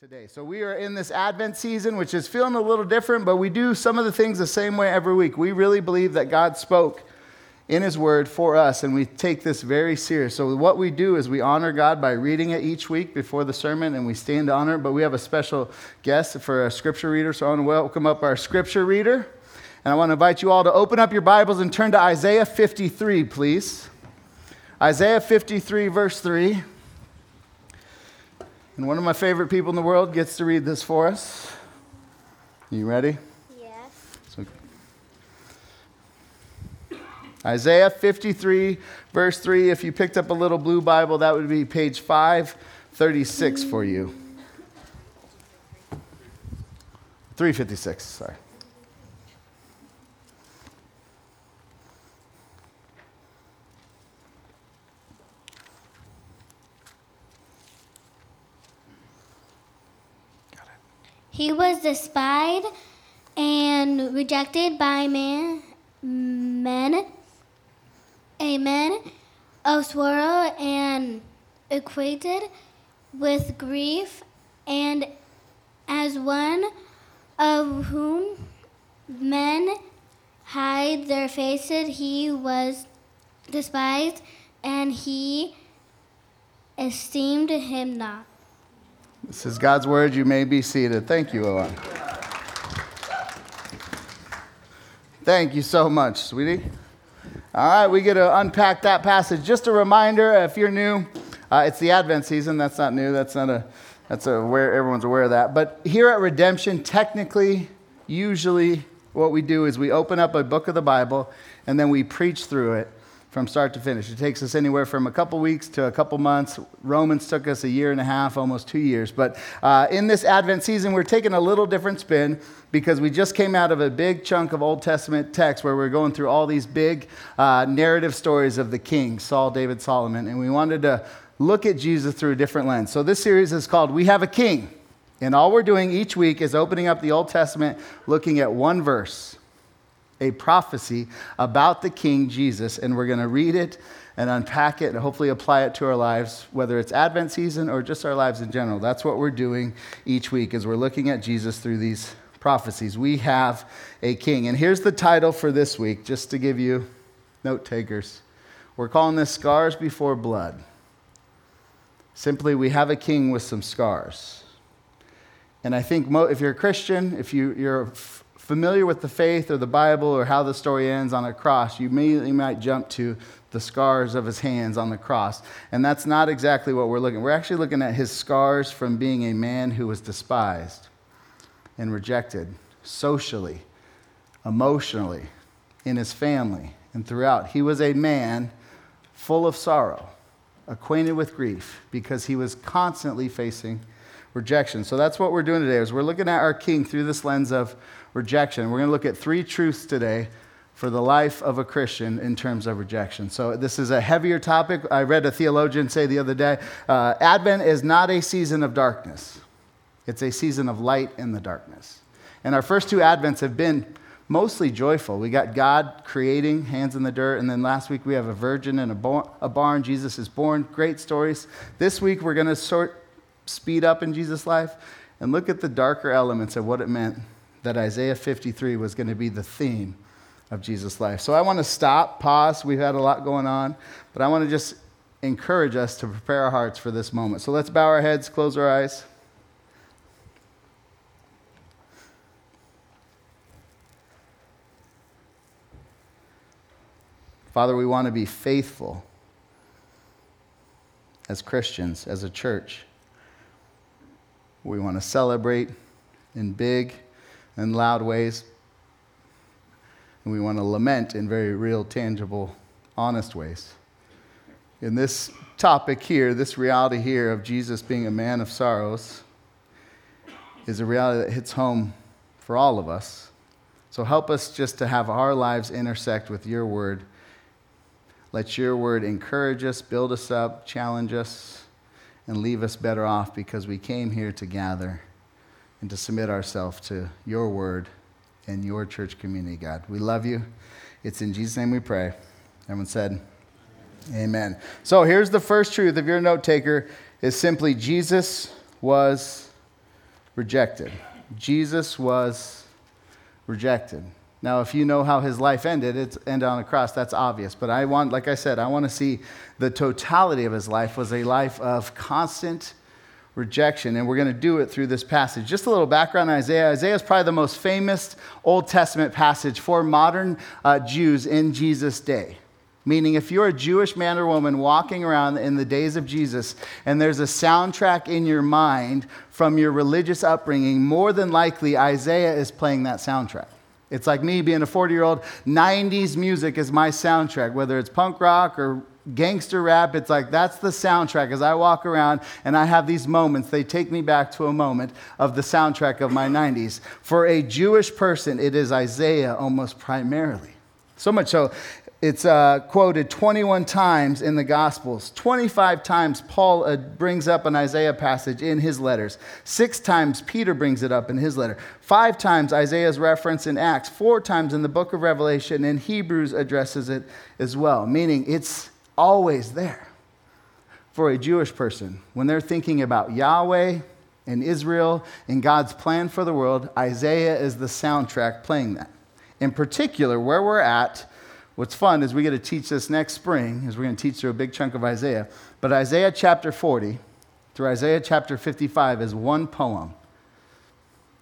today. So we are in this Advent season, which is feeling a little different, but we do some of the things the same way every week. We really believe that God spoke in His Word for us, and we take this very serious. So what we do is we honor God by reading it each week before the sermon, and we stand to honor. But we have a special guest for a scripture reader, so I want to welcome up our scripture reader, and I want to invite you all to open up your Bibles and turn to Isaiah 53, please. Isaiah 53, verse 3. And one of my favorite people in the world gets to read this for us. You ready? Yes. So, Isaiah 53, verse 3. If you picked up a little blue Bible, that would be page 536 for you. 356, sorry. He was despised and rejected by man, men, a man of sorrow and acquainted with grief, and as one of whom men hide their faces, he was despised, and he esteemed him not. This is God's word. You may be seated. Thank you, Owen. Thank you so much, sweetie. All right, we get to unpack that passage. Just a reminder, if you're new, uh, it's the Advent season. That's not new. That's not a. That's a where everyone's aware of that. But here at Redemption, technically, usually, what we do is we open up a book of the Bible and then we preach through it from start to finish. It takes us anywhere from a couple weeks to a couple months. Romans took us a year and a half, almost two years. But uh, in this Advent season, we're taking a little different spin because we just came out of a big chunk of Old Testament text where we're going through all these big uh, narrative stories of the kings, Saul, David, Solomon, and we wanted to look at Jesus through a different lens. So this series is called We Have a King. And all we're doing each week is opening up the Old Testament, looking at one verse a prophecy about the King Jesus, and we're going to read it and unpack it and hopefully apply it to our lives, whether it's Advent season or just our lives in general. That's what we're doing each week as we're looking at Jesus through these prophecies. We have a king. And here's the title for this week, just to give you note takers. We're calling this Scars Before Blood. Simply, we have a king with some scars. And I think mo- if you're a Christian, if you, you're familiar with the faith or the Bible or how the story ends on a cross, you immediately might jump to the scars of his hands on the cross. And that's not exactly what we're looking. We're actually looking at his scars from being a man who was despised and rejected socially, emotionally, in his family, and throughout. He was a man full of sorrow, acquainted with grief, because he was constantly facing rejection. So that's what we're doing today is we're looking at our king through this lens of rejection. We're going to look at three truths today for the life of a Christian in terms of rejection. So, this is a heavier topic. I read a theologian say the other day uh, Advent is not a season of darkness, it's a season of light in the darkness. And our first two Advents have been mostly joyful. We got God creating, hands in the dirt, and then last week we have a virgin and a, a barn. Jesus is born. Great stories. This week we're going to sort speed up in Jesus' life and look at the darker elements of what it meant that Isaiah 53 was going to be the theme of Jesus' life. So I want to stop, pause. We've had a lot going on, but I want to just encourage us to prepare our hearts for this moment. So let's bow our heads, close our eyes. Father, we want to be faithful as Christians, as a church. We want to celebrate in big and loud ways. And we want to lament in very real, tangible, honest ways. In this topic here, this reality here of Jesus being a man of sorrows, is a reality that hits home for all of us. So help us just to have our lives intersect with your word. Let your word encourage us, build us up, challenge us, and leave us better off because we came here to gather and to submit ourselves to your word and your church community, God. We love you. It's in Jesus' name we pray. Everyone said, Amen. So here's the first truth. If you're a note taker, is simply Jesus was rejected. Jesus was rejected. Now, if you know how his life ended, it's ended on a cross. That's obvious. But I want, like I said, I want to see the totality of his life was a life of constant rejection. And we're going to do it through this passage. Just a little background on Isaiah. Isaiah is probably the most famous Old Testament passage for modern uh, Jews in Jesus' day. Meaning, if you're a Jewish man or woman walking around in the days of Jesus and there's a soundtrack in your mind from your religious upbringing, more than likely Isaiah is playing that soundtrack. It's like me being a 40 year old, 90s music is my soundtrack, whether it's punk rock or gangster rap. It's like that's the soundtrack. As I walk around and I have these moments, they take me back to a moment of the soundtrack of my 90s. For a Jewish person, it is Isaiah almost primarily. So much so, it's uh, quoted 21 times in the Gospels. 25 times Paul uh, brings up an Isaiah passage in his letters. Six times Peter brings it up in his letter. Five times Isaiah's reference in Acts. Four times in the book of Revelation. And Hebrews addresses it as well, meaning it's always there for a Jewish person. When they're thinking about Yahweh and Israel and God's plan for the world, Isaiah is the soundtrack playing that. In particular, where we're at, What's fun is we get to teach this next spring, is we're going to teach through a big chunk of Isaiah. But Isaiah chapter 40 through Isaiah chapter 55 is one poem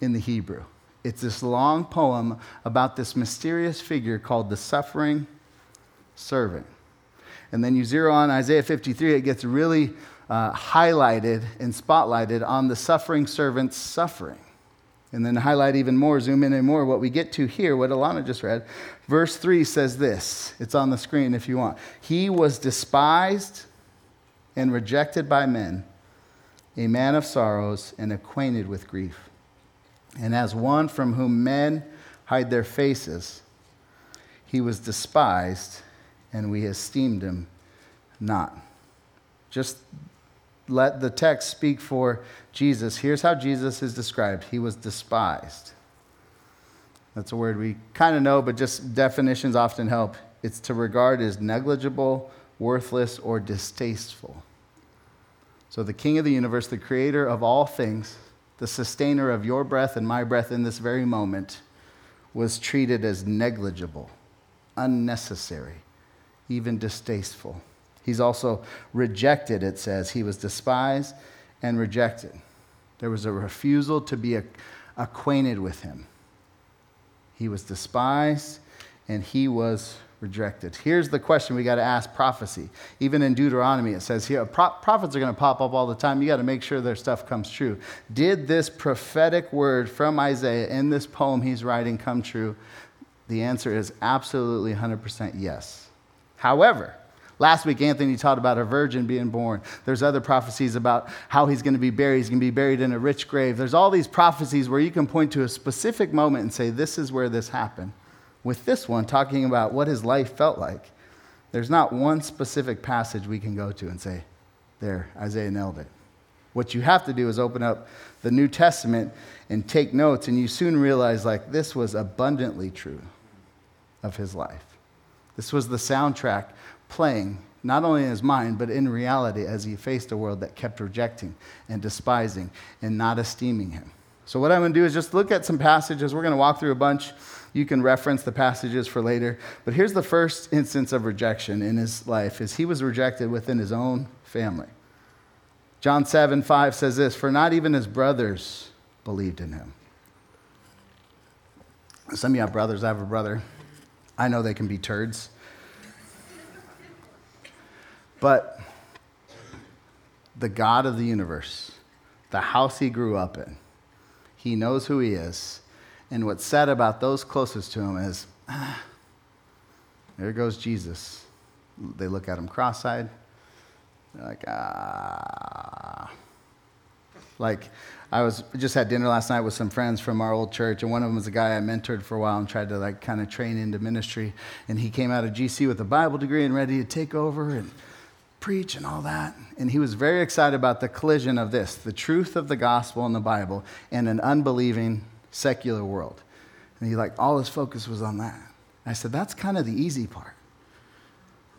in the Hebrew. It's this long poem about this mysterious figure called the suffering servant. And then you zero on Isaiah 53, it gets really uh, highlighted and spotlighted on the suffering servant's suffering and then highlight even more, zoom in and more. What we get to here, what Alana just read, verse 3 says this. It's on the screen if you want. He was despised and rejected by men, a man of sorrows and acquainted with grief. And as one from whom men hide their faces, he was despised, and we esteemed him not. Just let the text speak for Jesus. Here's how Jesus is described He was despised. That's a word we kind of know, but just definitions often help. It's to regard as negligible, worthless, or distasteful. So, the King of the universe, the creator of all things, the sustainer of your breath and my breath in this very moment, was treated as negligible, unnecessary, even distasteful. He's also rejected, it says. He was despised and rejected. There was a refusal to be acquainted with him. He was despised and he was rejected. Here's the question we got to ask prophecy. Even in Deuteronomy, it says here pro- prophets are going to pop up all the time. You got to make sure their stuff comes true. Did this prophetic word from Isaiah in this poem he's writing come true? The answer is absolutely 100% yes. However, Last week, Anthony taught about a virgin being born. There's other prophecies about how he's going to be buried. He's going to be buried in a rich grave. There's all these prophecies where you can point to a specific moment and say, This is where this happened. With this one, talking about what his life felt like, there's not one specific passage we can go to and say, There, Isaiah nailed it. What you have to do is open up the New Testament and take notes, and you soon realize, like, this was abundantly true of his life. This was the soundtrack playing, not only in his mind, but in reality as he faced a world that kept rejecting and despising and not esteeming him. So, what I'm going to do is just look at some passages. We're going to walk through a bunch. You can reference the passages for later. But here's the first instance of rejection in his life is he was rejected within his own family. John 7, 5 says this, For not even his brothers believed in him. Some of you have brothers. I have a brother. I know they can be turds. But the God of the universe, the house he grew up in, he knows who he is. And what's said about those closest to him is, ah, there goes Jesus. They look at him cross eyed. They're like, ah. Like, I was just had dinner last night with some friends from our old church, and one of them was a guy I mentored for a while and tried to like kind of train into ministry. And he came out of GC with a Bible degree and ready to take over. And preach and all that. And he was very excited about the collision of this the truth of the gospel and the Bible and an unbelieving secular world. And he, like, all his focus was on that. I said, that's kind of the easy part.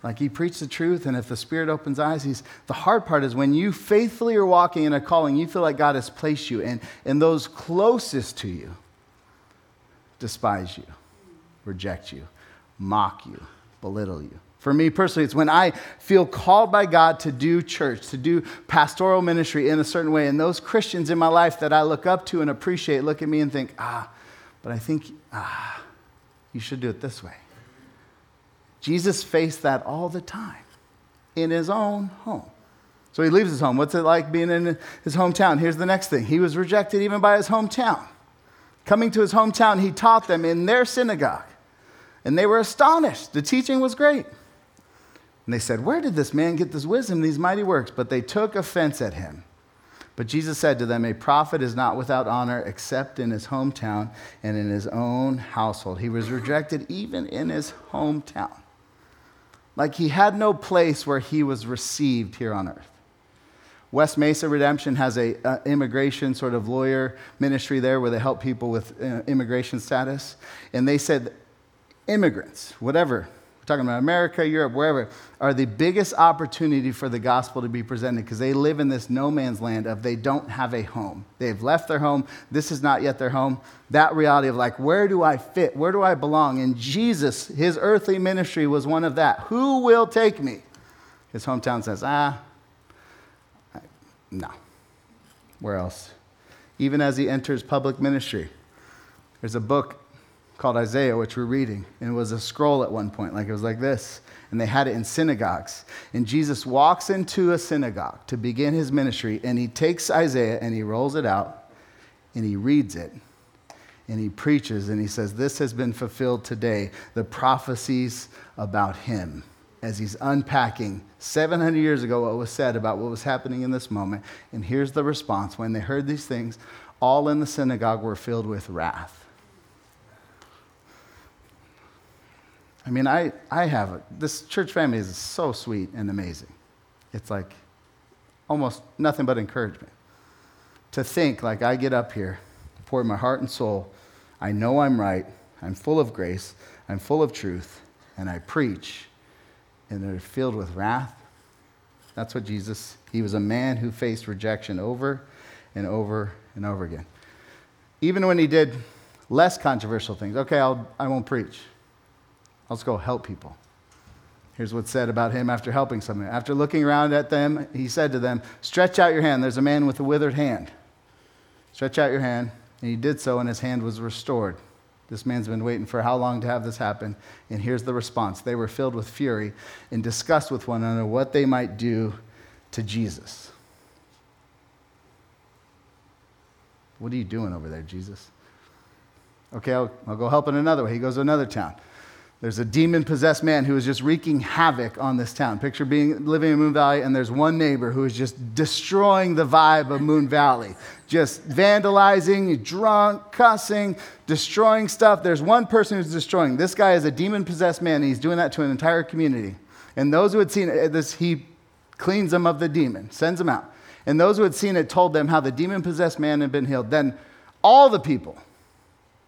Like he preached the truth, and if the Spirit opens eyes, he's the hard part is when you faithfully are walking in a calling, you feel like God has placed you, and, and those closest to you despise you, reject you, mock you, belittle you. For me personally, it's when I feel called by God to do church, to do pastoral ministry in a certain way. And those Christians in my life that I look up to and appreciate look at me and think, ah, but I think, ah, you should do it this way. Jesus faced that all the time in his own home. So he leaves his home. What's it like being in his hometown? Here's the next thing he was rejected even by his hometown. Coming to his hometown, he taught them in their synagogue. And they were astonished. The teaching was great. And they said, Where did this man get this wisdom, these mighty works? But they took offense at him. But Jesus said to them, A prophet is not without honor except in his hometown and in his own household. He was rejected even in his hometown. Like he had no place where he was received here on earth. West Mesa Redemption has a uh, immigration sort of lawyer ministry there where they help people with uh, immigration status. And they said immigrants, whatever we're talking about America, Europe, wherever, are the biggest opportunity for the gospel to be presented because they live in this no man's land of they don't have a home. They've left their home. This is not yet their home. That reality of like, where do I fit? Where do I belong? And Jesus, his earthly ministry was one of that. Who will take me? His hometown says, ah, no. Where else? Even as he enters public ministry, there's a book called Isaiah, which we're reading. And it was a scroll at one point, like it was like this. And they had it in synagogues. And Jesus walks into a synagogue to begin his ministry, and he takes Isaiah and he rolls it out and he reads it. And he preaches and he says, This has been fulfilled today, the prophecies about him. As he's unpacking 700 years ago what was said about what was happening in this moment. And here's the response when they heard these things, all in the synagogue were filled with wrath I mean, I, I have a, this church family is so sweet and amazing. It's like almost nothing but encouragement. To think, like, I get up here, pour my heart and soul, I know I'm right, I'm full of grace, I'm full of truth, and I preach, and they're filled with wrath. That's what Jesus, he was a man who faced rejection over and over and over again. Even when he did less controversial things, okay, I'll, I won't preach. Let's go help people. Here's what's said about him after helping someone. After looking around at them, he said to them, Stretch out your hand. There's a man with a withered hand. Stretch out your hand. And he did so, and his hand was restored. This man's been waiting for how long to have this happen? And here's the response they were filled with fury and discussed with one another what they might do to Jesus. What are you doing over there, Jesus? Okay, I'll, I'll go help in another way. He goes to another town. There's a demon possessed man who is just wreaking havoc on this town. Picture being living in Moon Valley, and there's one neighbor who is just destroying the vibe of Moon Valley. Just vandalizing, drunk, cussing, destroying stuff. There's one person who's destroying. This guy is a demon possessed man, and he's doing that to an entire community. And those who had seen this, he cleans them of the demon, sends them out. And those who had seen it told them how the demon possessed man had been healed. Then all the people,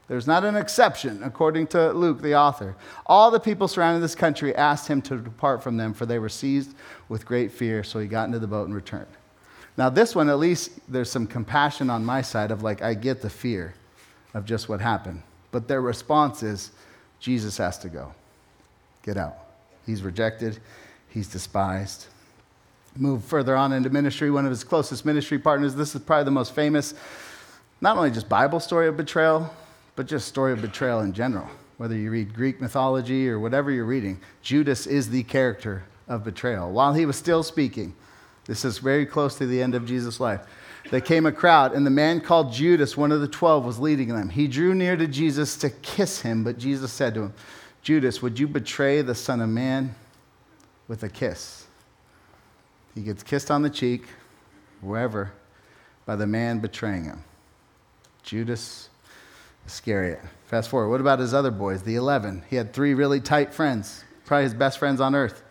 there's not an exception, according to Luke, the author. All the people surrounding this country asked him to depart from them, for they were seized with great fear. So he got into the boat and returned. Now, this one, at least there's some compassion on my side of like, I get the fear of just what happened. But their response is, Jesus has to go. Get out. He's rejected, he's despised. Move further on into ministry, one of his closest ministry partners. This is probably the most famous, not only just Bible story of betrayal, but just story of betrayal in general. Whether you read Greek mythology or whatever you're reading, Judas is the character of betrayal. While he was still speaking, this is very close to the end of Jesus' life. There came a crowd, and the man called Judas, one of the twelve, was leading them. He drew near to Jesus to kiss him, but Jesus said to him, Judas, would you betray the Son of Man with a kiss? He gets kissed on the cheek, wherever, by the man betraying him. Judas Iscariot. Fast forward. What about his other boys, the 11? He had three really tight friends, probably his best friends on earth.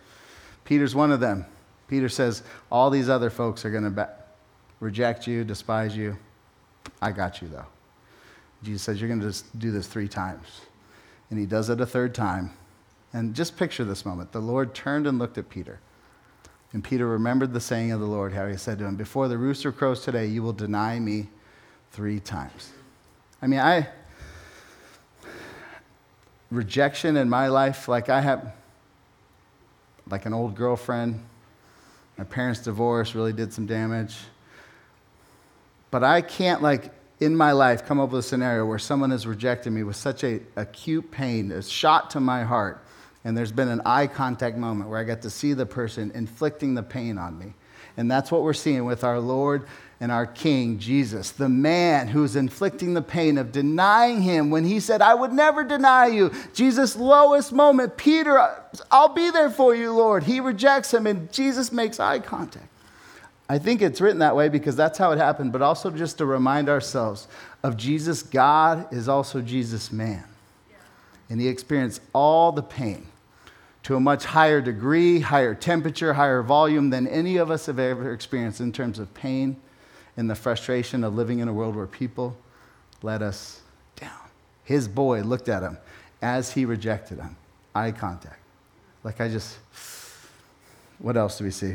Peter's one of them. Peter says, All these other folks are going to be- reject you, despise you. I got you, though. Jesus says, You're going to do this three times. And he does it a third time. And just picture this moment. The Lord turned and looked at Peter. And Peter remembered the saying of the Lord, how he said to him, Before the rooster crows today, you will deny me three times. I mean, I, rejection in my life, like I have, like an old girlfriend, my parents' divorce really did some damage. But I can't, like, in my life, come up with a scenario where someone has rejected me with such a acute pain, a shot to my heart, and there's been an eye contact moment where I get to see the person inflicting the pain on me. And that's what we're seeing with our Lord and our King, Jesus, the man who's inflicting the pain of denying him when he said, I would never deny you. Jesus' lowest moment, Peter, I'll be there for you, Lord. He rejects him, and Jesus makes eye contact. I think it's written that way because that's how it happened, but also just to remind ourselves of Jesus, God is also Jesus, man. And he experienced all the pain to a much higher degree, higher temperature, higher volume than any of us have ever experienced in terms of pain and the frustration of living in a world where people let us down. His boy looked at him as he rejected him. Eye contact. Like I just, what else do we see?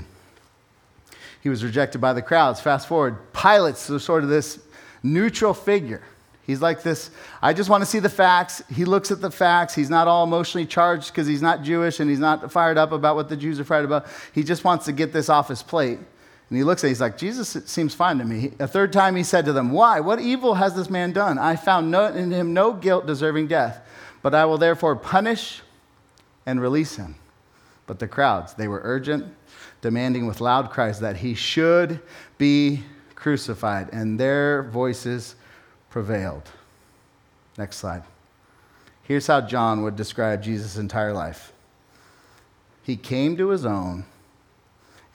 He was rejected by the crowds. Fast forward, Pilate's sort of this neutral figure. He's like this, I just want to see the facts. He looks at the facts. He's not all emotionally charged because he's not Jewish and he's not fired up about what the Jews are fired about. He just wants to get this off his plate. And he looks at it, he's like, Jesus it seems fine to me. A third time he said to them, Why? What evil has this man done? I found no, in him no guilt deserving death, but I will therefore punish and release him. But the crowds, they were urgent, demanding with loud cries that he should be crucified, and their voices prevailed. Next slide. Here's how John would describe Jesus' entire life He came to his own,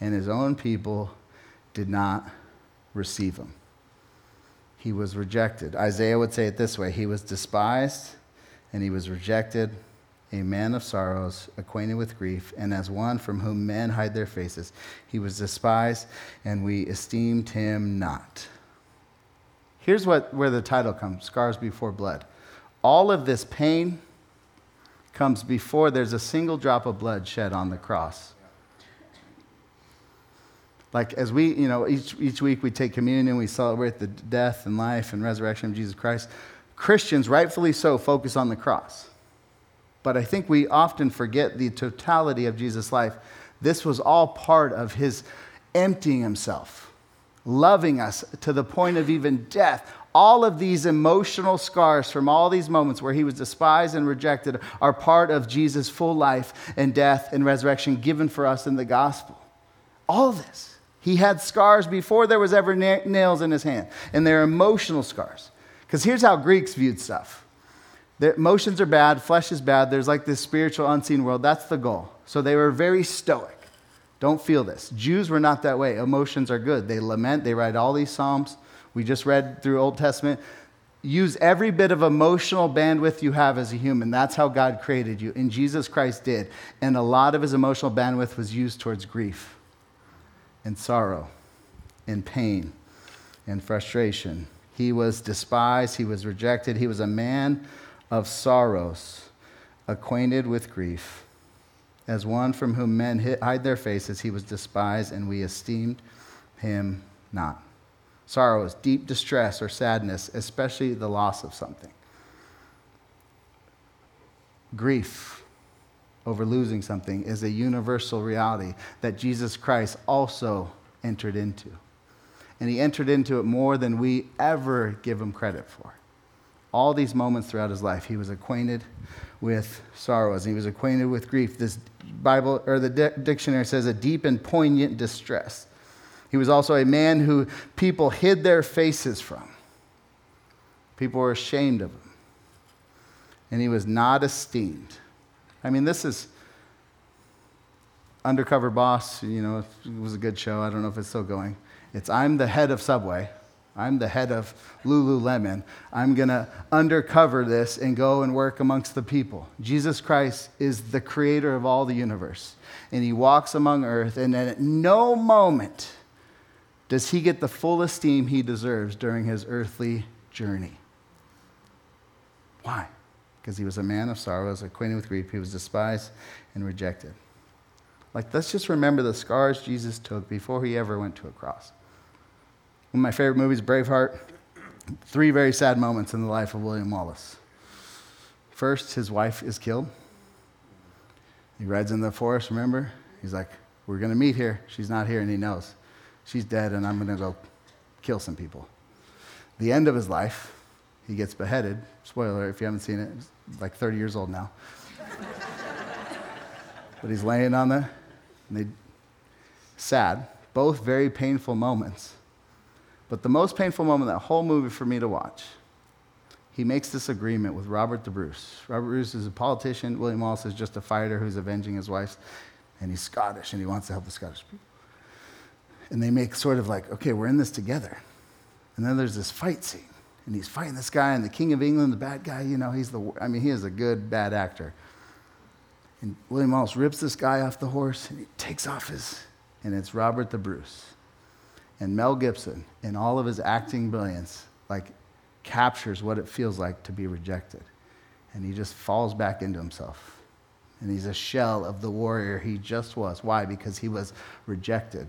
and his own people did not receive him. He was rejected. Isaiah would say it this way He was despised, and he was rejected, a man of sorrows, acquainted with grief, and as one from whom men hide their faces. He was despised, and we esteemed him not. Here's what, where the title comes Scars Before Blood. All of this pain comes before there's a single drop of blood shed on the cross. Like as we, you know, each, each week we take communion, we celebrate the death and life and resurrection of Jesus Christ. Christians, rightfully so, focus on the cross. But I think we often forget the totality of Jesus' life. This was all part of his emptying himself loving us to the point of even death. All of these emotional scars from all these moments where he was despised and rejected are part of Jesus' full life and death and resurrection given for us in the gospel. All this. He had scars before there was ever na- nails in his hand, and they're emotional scars. Because here's how Greeks viewed stuff. The emotions are bad, flesh is bad, there's like this spiritual unseen world. That's the goal. So they were very stoic. Don't feel this. Jews were not that way. Emotions are good. They lament, they write all these Psalms. We just read through Old Testament. Use every bit of emotional bandwidth you have as a human. That's how God created you. And Jesus Christ did. And a lot of his emotional bandwidth was used towards grief and sorrow and pain and frustration. He was despised, he was rejected, he was a man of sorrows, acquainted with grief. As one from whom men hide their faces, he was despised, and we esteemed him not. Sorrow is deep distress or sadness, especially the loss of something. Grief over losing something is a universal reality that Jesus Christ also entered into. And he entered into it more than we ever give him credit for. All these moments throughout his life, he was acquainted with sorrows. He was acquainted with grief. This Bible or the dictionary says a deep and poignant distress. He was also a man who people hid their faces from. People were ashamed of him. And he was not esteemed. I mean, this is Undercover Boss, you know, it was a good show. I don't know if it's still going. It's I'm the head of Subway. I'm the head of Lululemon. I'm going to undercover this and go and work amongst the people. Jesus Christ is the creator of all the universe, and he walks among earth, and at no moment does he get the full esteem he deserves during his earthly journey. Why? Because he was a man of sorrows, acquainted with grief. He was despised and rejected. Like, let's just remember the scars Jesus took before he ever went to a cross. One of my favorite movies, Braveheart, three very sad moments in the life of William Wallace. First, his wife is killed. He rides in the forest, remember? He's like, We're going to meet here. She's not here, and he knows. She's dead, and I'm going to go kill some people. The end of his life, he gets beheaded. Spoiler if you haven't seen it, he's like 30 years old now. but he's laying on the, they, sad, both very painful moments. But the most painful moment that whole movie for me to watch, he makes this agreement with Robert the Bruce. Robert Bruce is a politician. William Wallace is just a fighter who's avenging his wife, and he's Scottish and he wants to help the Scottish people. And they make sort of like, okay, we're in this together. And then there's this fight scene and he's fighting this guy, and the King of England, the bad guy, you know, he's the, I mean, he is a good bad actor. And William Wallace rips this guy off the horse, and he takes off his, and it's Robert the Bruce. And Mel Gibson, in all of his acting brilliance, like captures what it feels like to be rejected. And he just falls back into himself. And he's a shell of the warrior he just was. Why? Because he was rejected,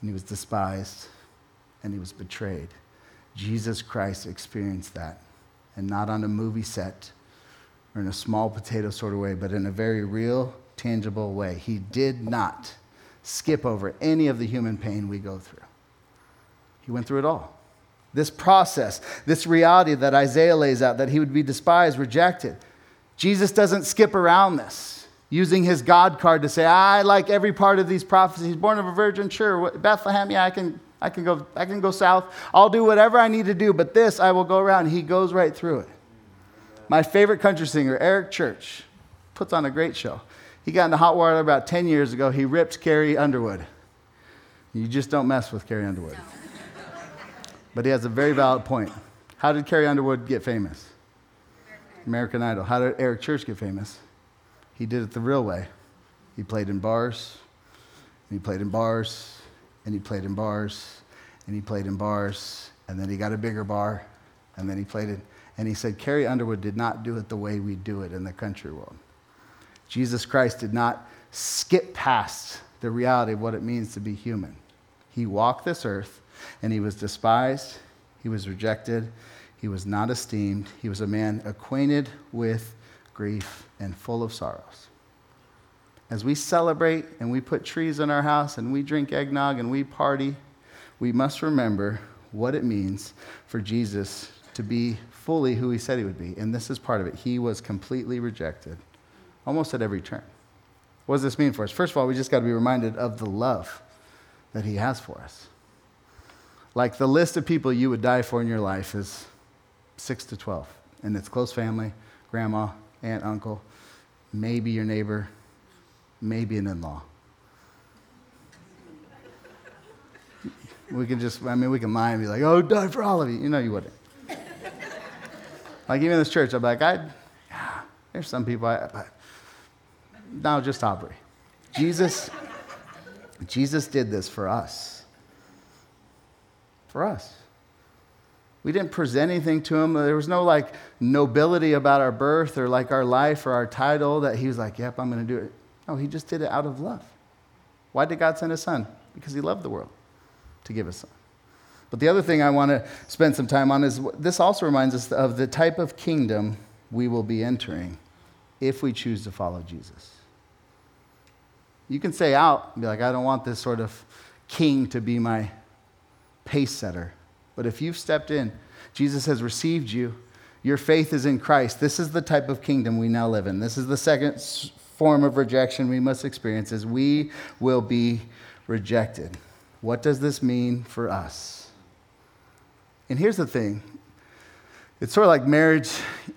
and he was despised, and he was betrayed. Jesus Christ experienced that. And not on a movie set or in a small potato sort of way, but in a very real, tangible way. He did not skip over any of the human pain we go through. He went through it all. This process, this reality that Isaiah lays out, that he would be despised, rejected. Jesus doesn't skip around this, using his God card to say, I like every part of these prophecies. Born of a virgin, sure. Bethlehem, yeah, I can I can go, I can go south. I'll do whatever I need to do, but this I will go around. He goes right through it. My favorite country singer, Eric Church, puts on a great show. He got into hot water about 10 years ago. He ripped Carrie Underwood. You just don't mess with Carrie Underwood. But he has a very valid point. How did Carrie Underwood get famous? American Idol. How did Eric Church get famous? He did it the real way. He played in bars, he played in bars, and he played in bars, and he played in bars, and then he got a bigger bar, and then he played it. And he said, Carrie Underwood did not do it the way we do it in the country world. Jesus Christ did not skip past the reality of what it means to be human. He walked this earth, and he was despised, he was rejected, he was not esteemed, he was a man acquainted with grief and full of sorrows as we celebrate and we put trees in our house and we drink eggnog and we party, we must remember what it means for Jesus to be fully who he said he would be. And this is part of it. He was completely rejected almost at every turn. What does this mean for us? First of all, we just got to be reminded of the love that he has for us. Like the list of people you would die for in your life is six to 12, and it's close family, grandma, aunt, uncle, maybe your neighbor, maybe an in law. We can just, I mean, we can lie and be like, oh, die for all of you. You know you wouldn't. like, even in this church, be like, I, yeah, there's some people, I, I, no, just Aubrey. Jesus, Jesus did this for us. For us. We didn't present anything to him. There was no like nobility about our birth or like our life or our title that he was like, yep, I'm going to do it. No, he just did it out of love. Why did God send his son? Because he loved the world to give his son. But the other thing I want to spend some time on is this also reminds us of the type of kingdom we will be entering if we choose to follow Jesus. You can say out, and be like, I don't want this sort of king to be my pace setter. But if you've stepped in, Jesus has received you, your faith is in Christ. This is the type of kingdom we now live in. This is the second form of rejection we must experience is we will be rejected. What does this mean for us? And here's the thing it's sort of like marriage.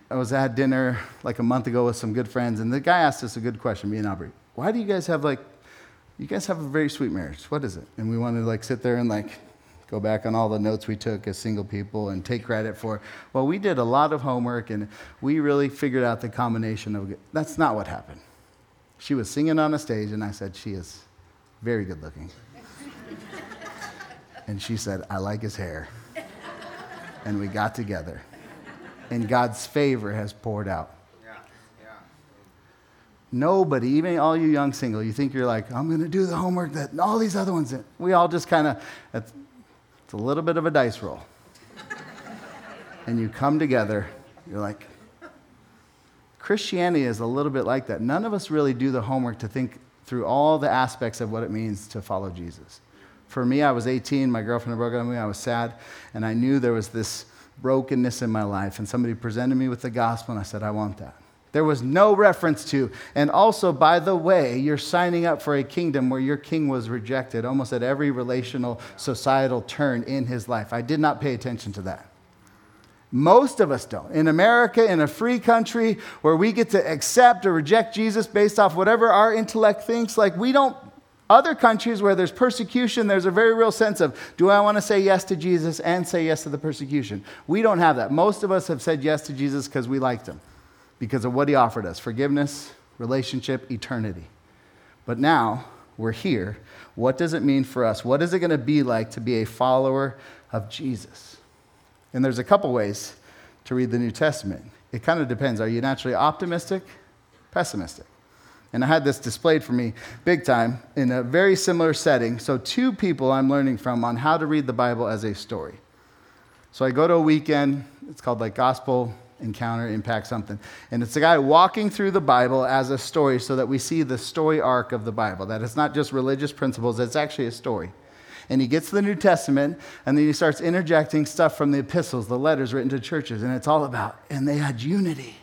I was at dinner like a month ago with some good friends, and the guy asked us a good question, me and Aubrey. Why do you guys have like, you guys have a very sweet marriage? What is it? And we wanted to like sit there and like go back on all the notes we took as single people and take credit for. Well, we did a lot of homework and we really figured out the combination of. That's not what happened. She was singing on a stage, and I said, She is very good looking. and she said, I like his hair. And we got together. And God's favor has poured out. Nobody, even all you young single, you think you're like, I'm going to do the homework that all these other ones did. We all just kind of, it's, it's a little bit of a dice roll. and you come together, you're like, Christianity is a little bit like that. None of us really do the homework to think through all the aspects of what it means to follow Jesus. For me, I was 18, my girlfriend broke up with me, I was sad, and I knew there was this brokenness in my life. And somebody presented me with the gospel, and I said, I want that. There was no reference to. And also, by the way, you're signing up for a kingdom where your king was rejected almost at every relational, societal turn in his life. I did not pay attention to that. Most of us don't. In America, in a free country where we get to accept or reject Jesus based off whatever our intellect thinks, like we don't. Other countries where there's persecution, there's a very real sense of do I want to say yes to Jesus and say yes to the persecution? We don't have that. Most of us have said yes to Jesus because we liked him because of what he offered us forgiveness, relationship, eternity. But now we're here. What does it mean for us? What is it going to be like to be a follower of Jesus? And there's a couple ways to read the New Testament. It kind of depends. Are you naturally optimistic, pessimistic? And I had this displayed for me big time in a very similar setting. So, two people I'm learning from on how to read the Bible as a story. So, I go to a weekend, it's called like Gospel encounter, impact, something. And it's a guy walking through the Bible as a story so that we see the story arc of the Bible, that it's not just religious principles, it's actually a story. And he gets the New Testament, and then he starts interjecting stuff from the epistles, the letters written to churches, and it's all about, and they had unity,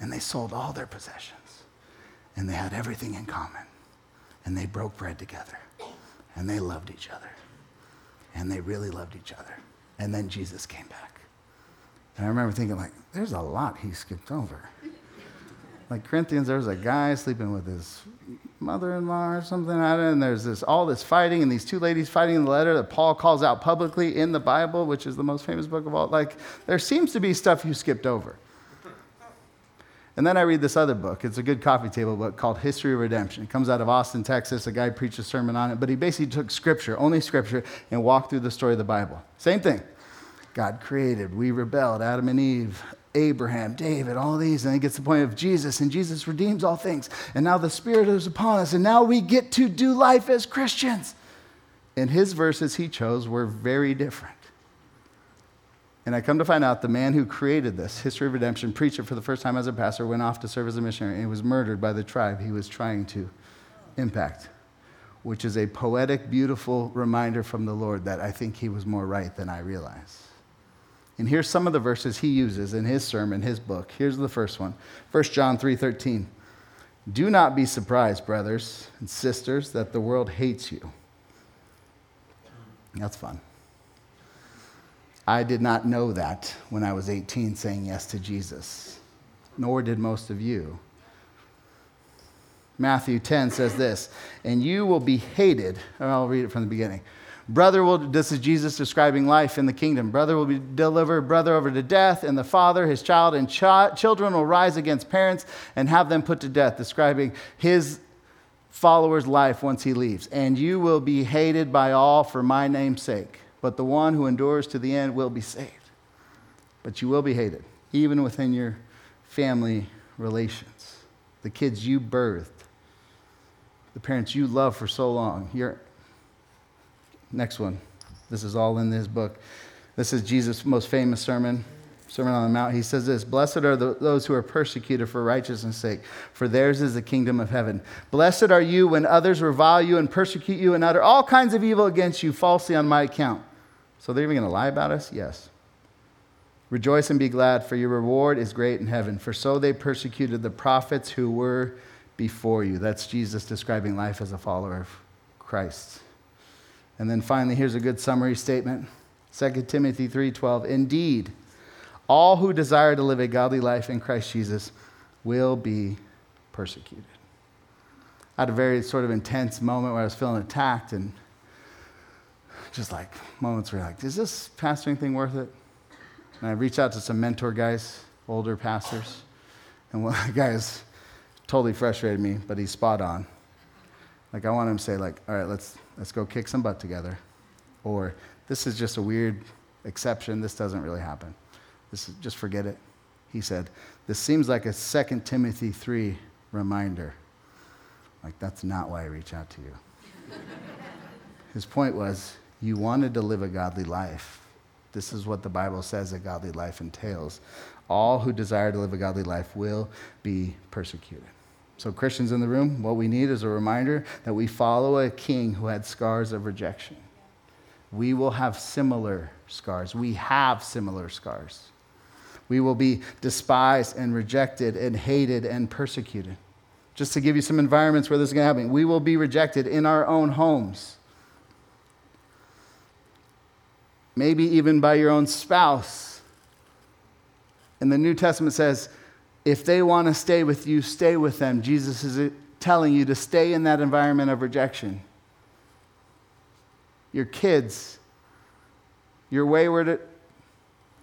and they sold all their possessions, and they had everything in common, and they broke bread together, and they loved each other, and they really loved each other. And then Jesus came back. And I remember thinking, like, there's a lot he skipped over. Like Corinthians, there was a guy sleeping with his mother-in-law or something, and there's this all this fighting, and these two ladies fighting in the letter that Paul calls out publicly in the Bible, which is the most famous book of all. Like, there seems to be stuff you skipped over. And then I read this other book. It's a good coffee table book called History of Redemption. It comes out of Austin, Texas. A guy preached a sermon on it, but he basically took scripture, only scripture, and walked through the story of the Bible. Same thing. God created. We rebelled, Adam and Eve, Abraham, David, all these. And he gets the point of Jesus, and Jesus redeems all things. And now the Spirit is upon us, and now we get to do life as Christians. And his verses he chose were very different. And I come to find out the man who created this, History of Redemption, preached it for the first time as a pastor, went off to serve as a missionary, and was murdered by the tribe he was trying to impact which is a poetic, beautiful reminder from the Lord that I think he was more right than I realize. And here's some of the verses he uses in his sermon, his book. Here's the first one 1 John 3:13. Do not be surprised, brothers and sisters, that the world hates you. That's fun. I did not know that when I was 18 saying yes to Jesus, nor did most of you. Matthew 10 says this, and you will be hated. I'll read it from the beginning Brother will, this is Jesus describing life in the kingdom. Brother will be delivered, brother over to death, and the father, his child, and ch- children will rise against parents and have them put to death, describing his follower's life once he leaves. And you will be hated by all for my name's sake, but the one who endures to the end will be saved. But you will be hated, even within your family relations. The kids you birthed, the parents you loved for so long, your Next one. This is all in this book. This is Jesus' most famous sermon, Sermon on the Mount. He says this Blessed are the, those who are persecuted for righteousness' sake, for theirs is the kingdom of heaven. Blessed are you when others revile you and persecute you and utter all kinds of evil against you falsely on my account. So they're even going to lie about us? Yes. Rejoice and be glad, for your reward is great in heaven. For so they persecuted the prophets who were before you. That's Jesus describing life as a follower of Christ. And then finally, here's a good summary statement 2 Timothy 3:12. Indeed, all who desire to live a godly life in Christ Jesus will be persecuted. I had a very sort of intense moment where I was feeling attacked and just like moments where like, is this pastoring thing worth it? And I reached out to some mentor guys, older pastors, and one guys totally frustrated me, but he's spot on. Like I want him to say, like, all right, let's let's go kick some butt together. Or this is just a weird exception. This doesn't really happen. This is, just forget it. He said, this seems like a 2 Timothy 3 reminder. Like, that's not why I reach out to you. His point was, you wanted to live a godly life. This is what the Bible says a godly life entails. All who desire to live a godly life will be persecuted. So, Christians in the room, what we need is a reminder that we follow a king who had scars of rejection. We will have similar scars. We have similar scars. We will be despised and rejected and hated and persecuted. Just to give you some environments where this is going to happen, we will be rejected in our own homes. Maybe even by your own spouse. And the New Testament says, if they want to stay with you, stay with them. Jesus is telling you to stay in that environment of rejection. Your kids, you're wayward,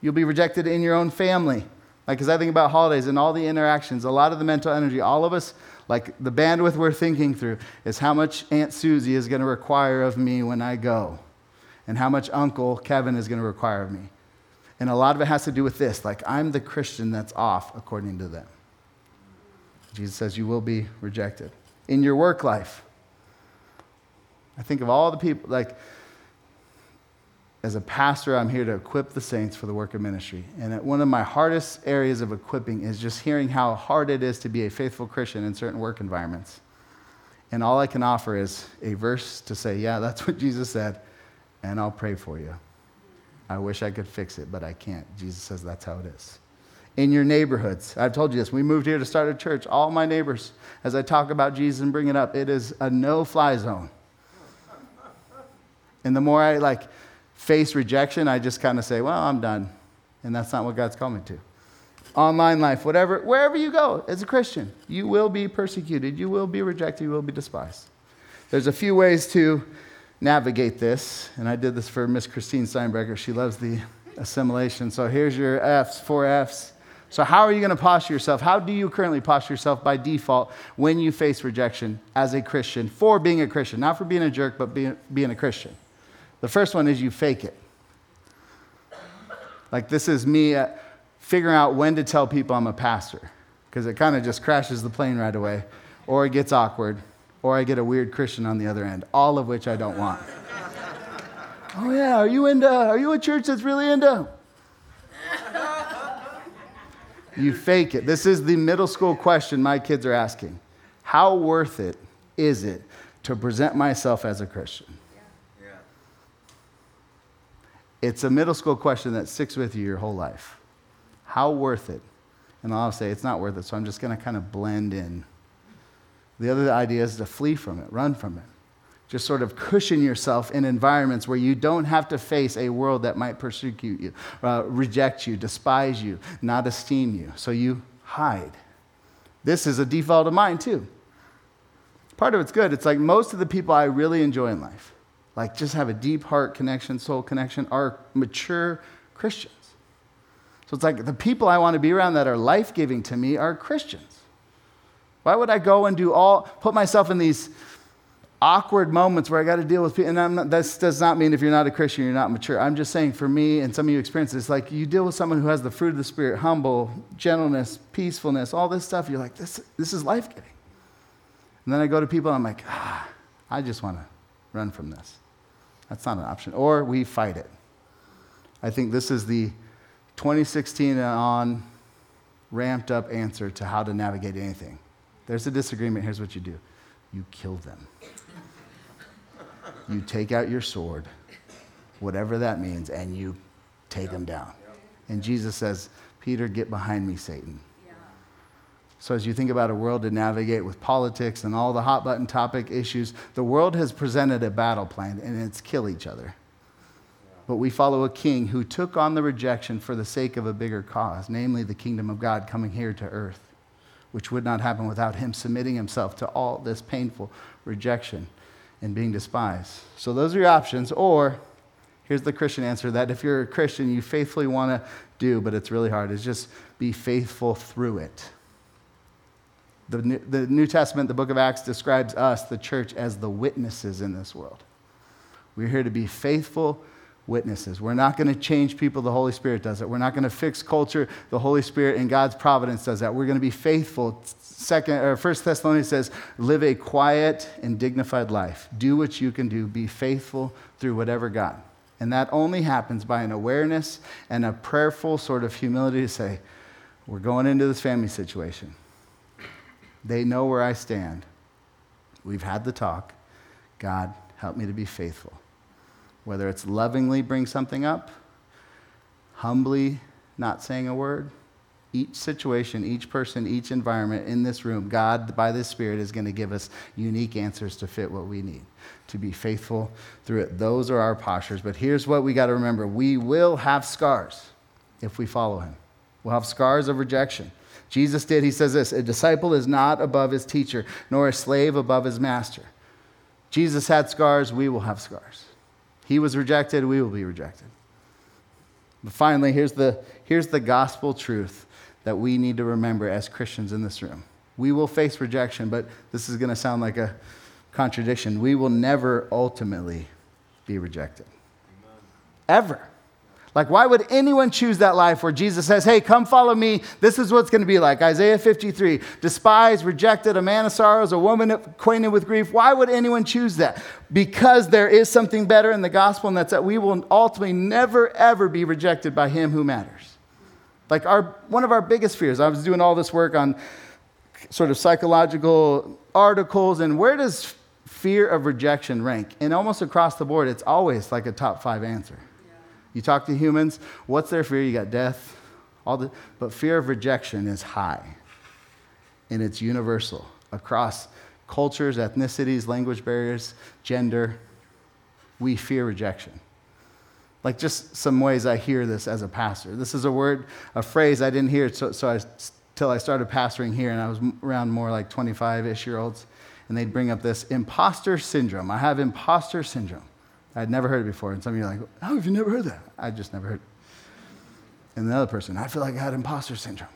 you'll be rejected in your own family. Like, as I think about holidays and all the interactions, a lot of the mental energy, all of us, like the bandwidth we're thinking through, is how much Aunt Susie is going to require of me when I go, and how much Uncle Kevin is going to require of me. And a lot of it has to do with this like, I'm the Christian that's off according to them. Jesus says, You will be rejected. In your work life, I think of all the people, like, as a pastor, I'm here to equip the saints for the work of ministry. And one of my hardest areas of equipping is just hearing how hard it is to be a faithful Christian in certain work environments. And all I can offer is a verse to say, Yeah, that's what Jesus said, and I'll pray for you. I wish I could fix it, but I can't. Jesus says that's how it is. In your neighborhoods, I've told you this. We moved here to start a church. All my neighbors, as I talk about Jesus and bring it up, it is a no fly zone. And the more I like face rejection, I just kind of say, well, I'm done. And that's not what God's called me to. Online life, whatever, wherever you go as a Christian, you will be persecuted, you will be rejected, you will be despised. There's a few ways to navigate this. And I did this for Miss Christine Steinbrecher. She loves the assimilation. So here's your F's, four F's. So, how are you going to posture yourself? How do you currently posture yourself by default when you face rejection as a Christian for being a Christian? Not for being a jerk, but being, being a Christian. The first one is you fake it. Like, this is me uh, figuring out when to tell people I'm a pastor, because it kind of just crashes the plane right away, or it gets awkward, or I get a weird Christian on the other end, all of which I don't want. oh, yeah, are you into, are you a church that's really into? you fake it. This is the middle school question my kids are asking. How worth it is it to present myself as a Christian? It's a middle school question that sticks with you your whole life. How worth it? And I'll say it's not worth it, so I'm just going to kind of blend in the other idea is to flee from it, run from it. Just sort of cushion yourself in environments where you don't have to face a world that might persecute you, uh, reject you, despise you, not esteem you. So you hide. This is a default of mine, too. Part of it's good. It's like most of the people I really enjoy in life, like just have a deep heart connection, soul connection, are mature Christians. So it's like the people I want to be around that are life giving to me are Christians. Why would I go and do all, put myself in these awkward moments where I got to deal with people? And not, this does not mean if you're not a Christian, you're not mature. I'm just saying for me and some of you experience this, like you deal with someone who has the fruit of the Spirit, humble, gentleness, peacefulness, all this stuff. You're like, this, this is life giving. And then I go to people and I'm like, ah, I just want to run from this. That's not an option. Or we fight it. I think this is the 2016 and on ramped up answer to how to navigate anything. There's a disagreement. Here's what you do you kill them. you take out your sword, whatever that means, and you take them down. And Jesus says, Peter, get behind me, Satan. So, as you think about a world to navigate with politics and all the hot button topic issues, the world has presented a battle plan, and it's kill each other. But we follow a king who took on the rejection for the sake of a bigger cause, namely the kingdom of God coming here to earth which would not happen without him submitting himself to all this painful rejection and being despised. So, those are your options. Or, here's the Christian answer that if you're a Christian, you faithfully want to do, but it's really hard, is just be faithful through it. The New, the New Testament, the book of Acts, describes us, the church, as the witnesses in this world. We're here to be faithful witnesses. We're not going to change people, the Holy Spirit does it. We're not going to fix culture, the Holy Spirit and God's providence does that. We're going to be faithful. Second or First Thessalonians says, live a quiet and dignified life. Do what you can do. Be faithful through whatever God. And that only happens by an awareness and a prayerful sort of humility to say, we're going into this family situation. They know where I stand. We've had the talk. God, help me to be faithful. Whether it's lovingly bring something up, humbly not saying a word, each situation, each person, each environment in this room, God, by this Spirit, is going to give us unique answers to fit what we need to be faithful through it. Those are our postures. But here's what we got to remember we will have scars if we follow Him. We'll have scars of rejection. Jesus did, he says this a disciple is not above his teacher, nor a slave above his master. Jesus had scars, we will have scars. He was rejected, we will be rejected. But finally, here's the, here's the gospel truth that we need to remember as Christians in this room. We will face rejection, but this is going to sound like a contradiction. We will never ultimately be rejected. Amen. Ever. Like, why would anyone choose that life where Jesus says, Hey, come follow me? This is what's going to be like. Isaiah 53 despised, rejected, a man of sorrows, a woman acquainted with grief. Why would anyone choose that? Because there is something better in the gospel, and that's that we will ultimately never, ever be rejected by him who matters. Like, our, one of our biggest fears, I was doing all this work on sort of psychological articles, and where does fear of rejection rank? And almost across the board, it's always like a top five answer. You talk to humans, what's their fear? You got death, all the, but fear of rejection is high. And it's universal across cultures, ethnicities, language barriers, gender. We fear rejection. Like just some ways I hear this as a pastor. This is a word, a phrase I didn't hear so, so I, till I started pastoring here, and I was around more like 25 ish year olds, and they'd bring up this imposter syndrome. I have imposter syndrome. I'd never heard it before. And some of you are like, how have you never heard that? I just never heard it. And the other person, I feel like I had imposter syndrome.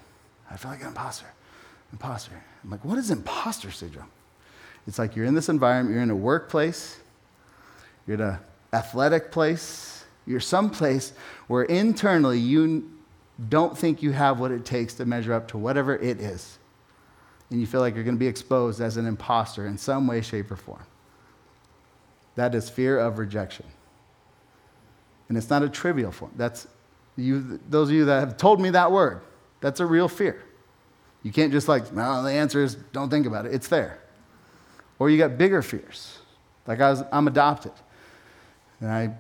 I feel like an imposter. Imposter. I'm like, what is imposter syndrome? It's like you're in this environment, you're in a workplace, you're in an athletic place, you're someplace where internally you don't think you have what it takes to measure up to whatever it is. And you feel like you're going to be exposed as an imposter in some way, shape, or form. That is fear of rejection. And it's not a trivial form. That's you, those of you that have told me that word, that's a real fear. You can't just like, no, the answer is don't think about it. It's there. Or you got bigger fears. Like I was, I'm adopted. And I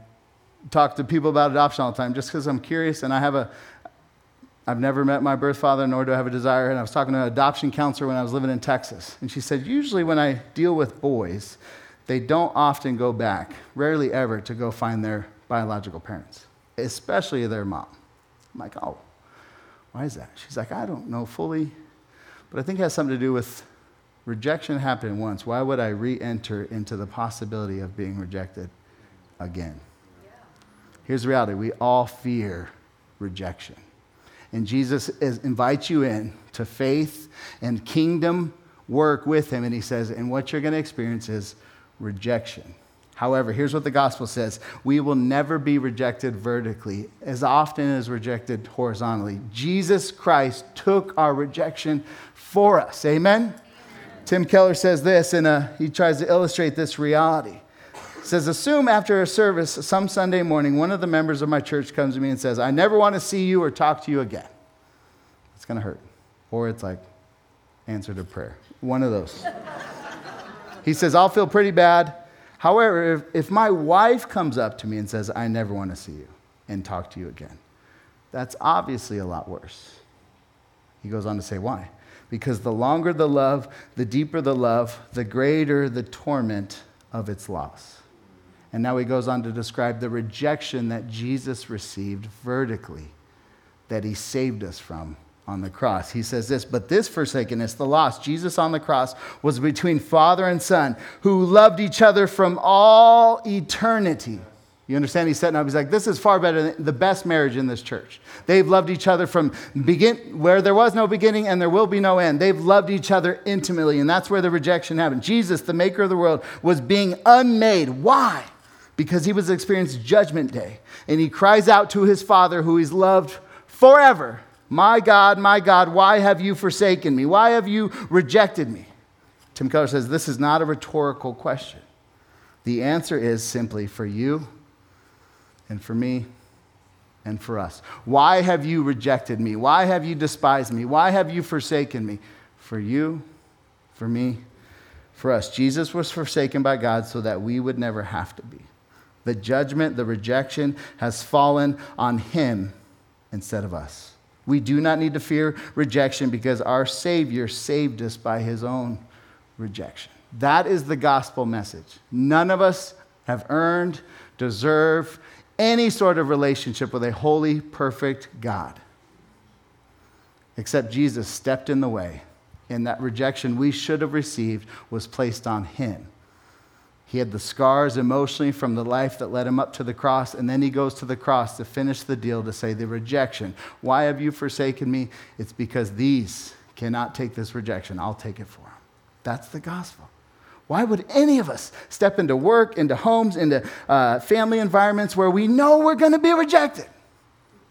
talk to people about adoption all the time just because I'm curious and I have a, I've never met my birth father, nor do I have a desire. And I was talking to an adoption counselor when I was living in Texas. And she said, usually when I deal with boys, they don't often go back, rarely ever, to go find their biological parents, especially their mom. I'm like, oh, why is that? She's like, I don't know fully, but I think it has something to do with rejection happened once. Why would I re enter into the possibility of being rejected again? Here's the reality we all fear rejection. And Jesus is, invites you in to faith and kingdom work with him. And he says, and what you're going to experience is rejection. However, here's what the gospel says we will never be rejected vertically as often as rejected horizontally. Jesus Christ took our rejection for us. Amen? Amen. Tim Keller says this, and uh, he tries to illustrate this reality. He says, Assume after a service some Sunday morning, one of the members of my church comes to me and says, I never want to see you or talk to you again. It's going to hurt. Or it's like, answer to prayer. One of those. He says, I'll feel pretty bad. However, if, if my wife comes up to me and says, I never want to see you and talk to you again, that's obviously a lot worse. He goes on to say, Why? Because the longer the love, the deeper the love, the greater the torment of its loss. And now he goes on to describe the rejection that Jesus received vertically, that he saved us from on the cross. He says this, but this forsakenness, the loss, Jesus on the cross, was between father and son who loved each other from all eternity. You understand? He's setting up. He's like, this is far better than the best marriage in this church. They've loved each other from begin where there was no beginning and there will be no end. They've loved each other intimately, and that's where the rejection happened. Jesus, the maker of the world, was being unmade. Why? because he was experiencing judgment day. And he cries out to his father, who he's loved forever My God, my God, why have you forsaken me? Why have you rejected me? Tim Keller says this is not a rhetorical question. The answer is simply for you and for me and for us. Why have you rejected me? Why have you despised me? Why have you forsaken me? For you, for me, for us. Jesus was forsaken by God so that we would never have to be. The judgment, the rejection has fallen on him instead of us. We do not need to fear rejection because our Savior saved us by his own rejection. That is the gospel message. None of us have earned, deserve any sort of relationship with a holy, perfect God. Except Jesus stepped in the way, and that rejection we should have received was placed on him. He had the scars emotionally from the life that led him up to the cross, and then he goes to the cross to finish the deal to say, The rejection. Why have you forsaken me? It's because these cannot take this rejection. I'll take it for them. That's the gospel. Why would any of us step into work, into homes, into uh, family environments where we know we're going to be rejected?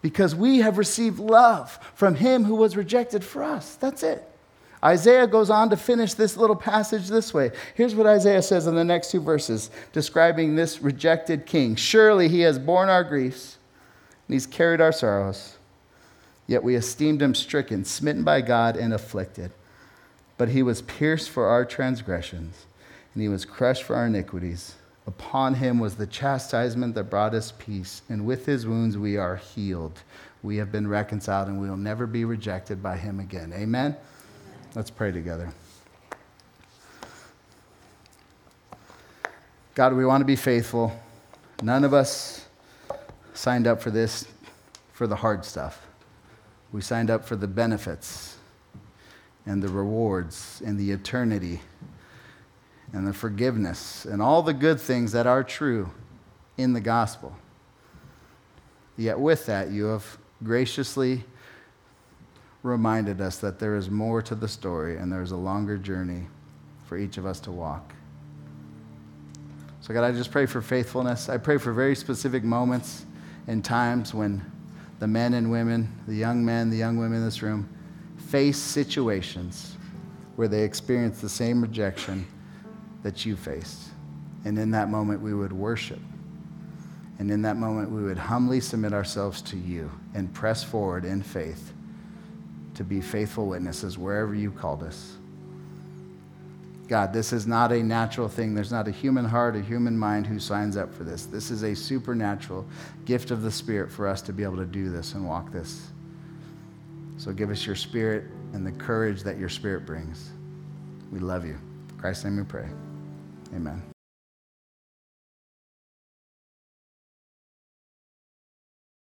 Because we have received love from him who was rejected for us. That's it. Isaiah goes on to finish this little passage this way. Here's what Isaiah says in the next two verses, describing this rejected king. Surely he has borne our griefs, and he's carried our sorrows. Yet we esteemed him stricken, smitten by God, and afflicted. But he was pierced for our transgressions, and he was crushed for our iniquities. Upon him was the chastisement that brought us peace, and with his wounds we are healed. We have been reconciled, and we will never be rejected by him again. Amen. Let's pray together. God, we want to be faithful. None of us signed up for this for the hard stuff. We signed up for the benefits and the rewards and the eternity and the forgiveness and all the good things that are true in the gospel. Yet, with that, you have graciously reminded us that there is more to the story and there's a longer journey for each of us to walk. So, God, I just pray for faithfulness. I pray for very specific moments and times when the men and women, the young men, the young women in this room, face situations where they experience the same rejection that you faced. And in that moment, we would worship. And in that moment, we would humbly submit ourselves to you and press forward in faith to be faithful witnesses wherever you called us. God, this is not a natural thing. There's not a human heart, a human mind who signs up for this. This is a supernatural gift of the Spirit for us to be able to do this and walk this. So give us your Spirit and the courage that your Spirit brings. We love you. In Christ's name we pray. Amen.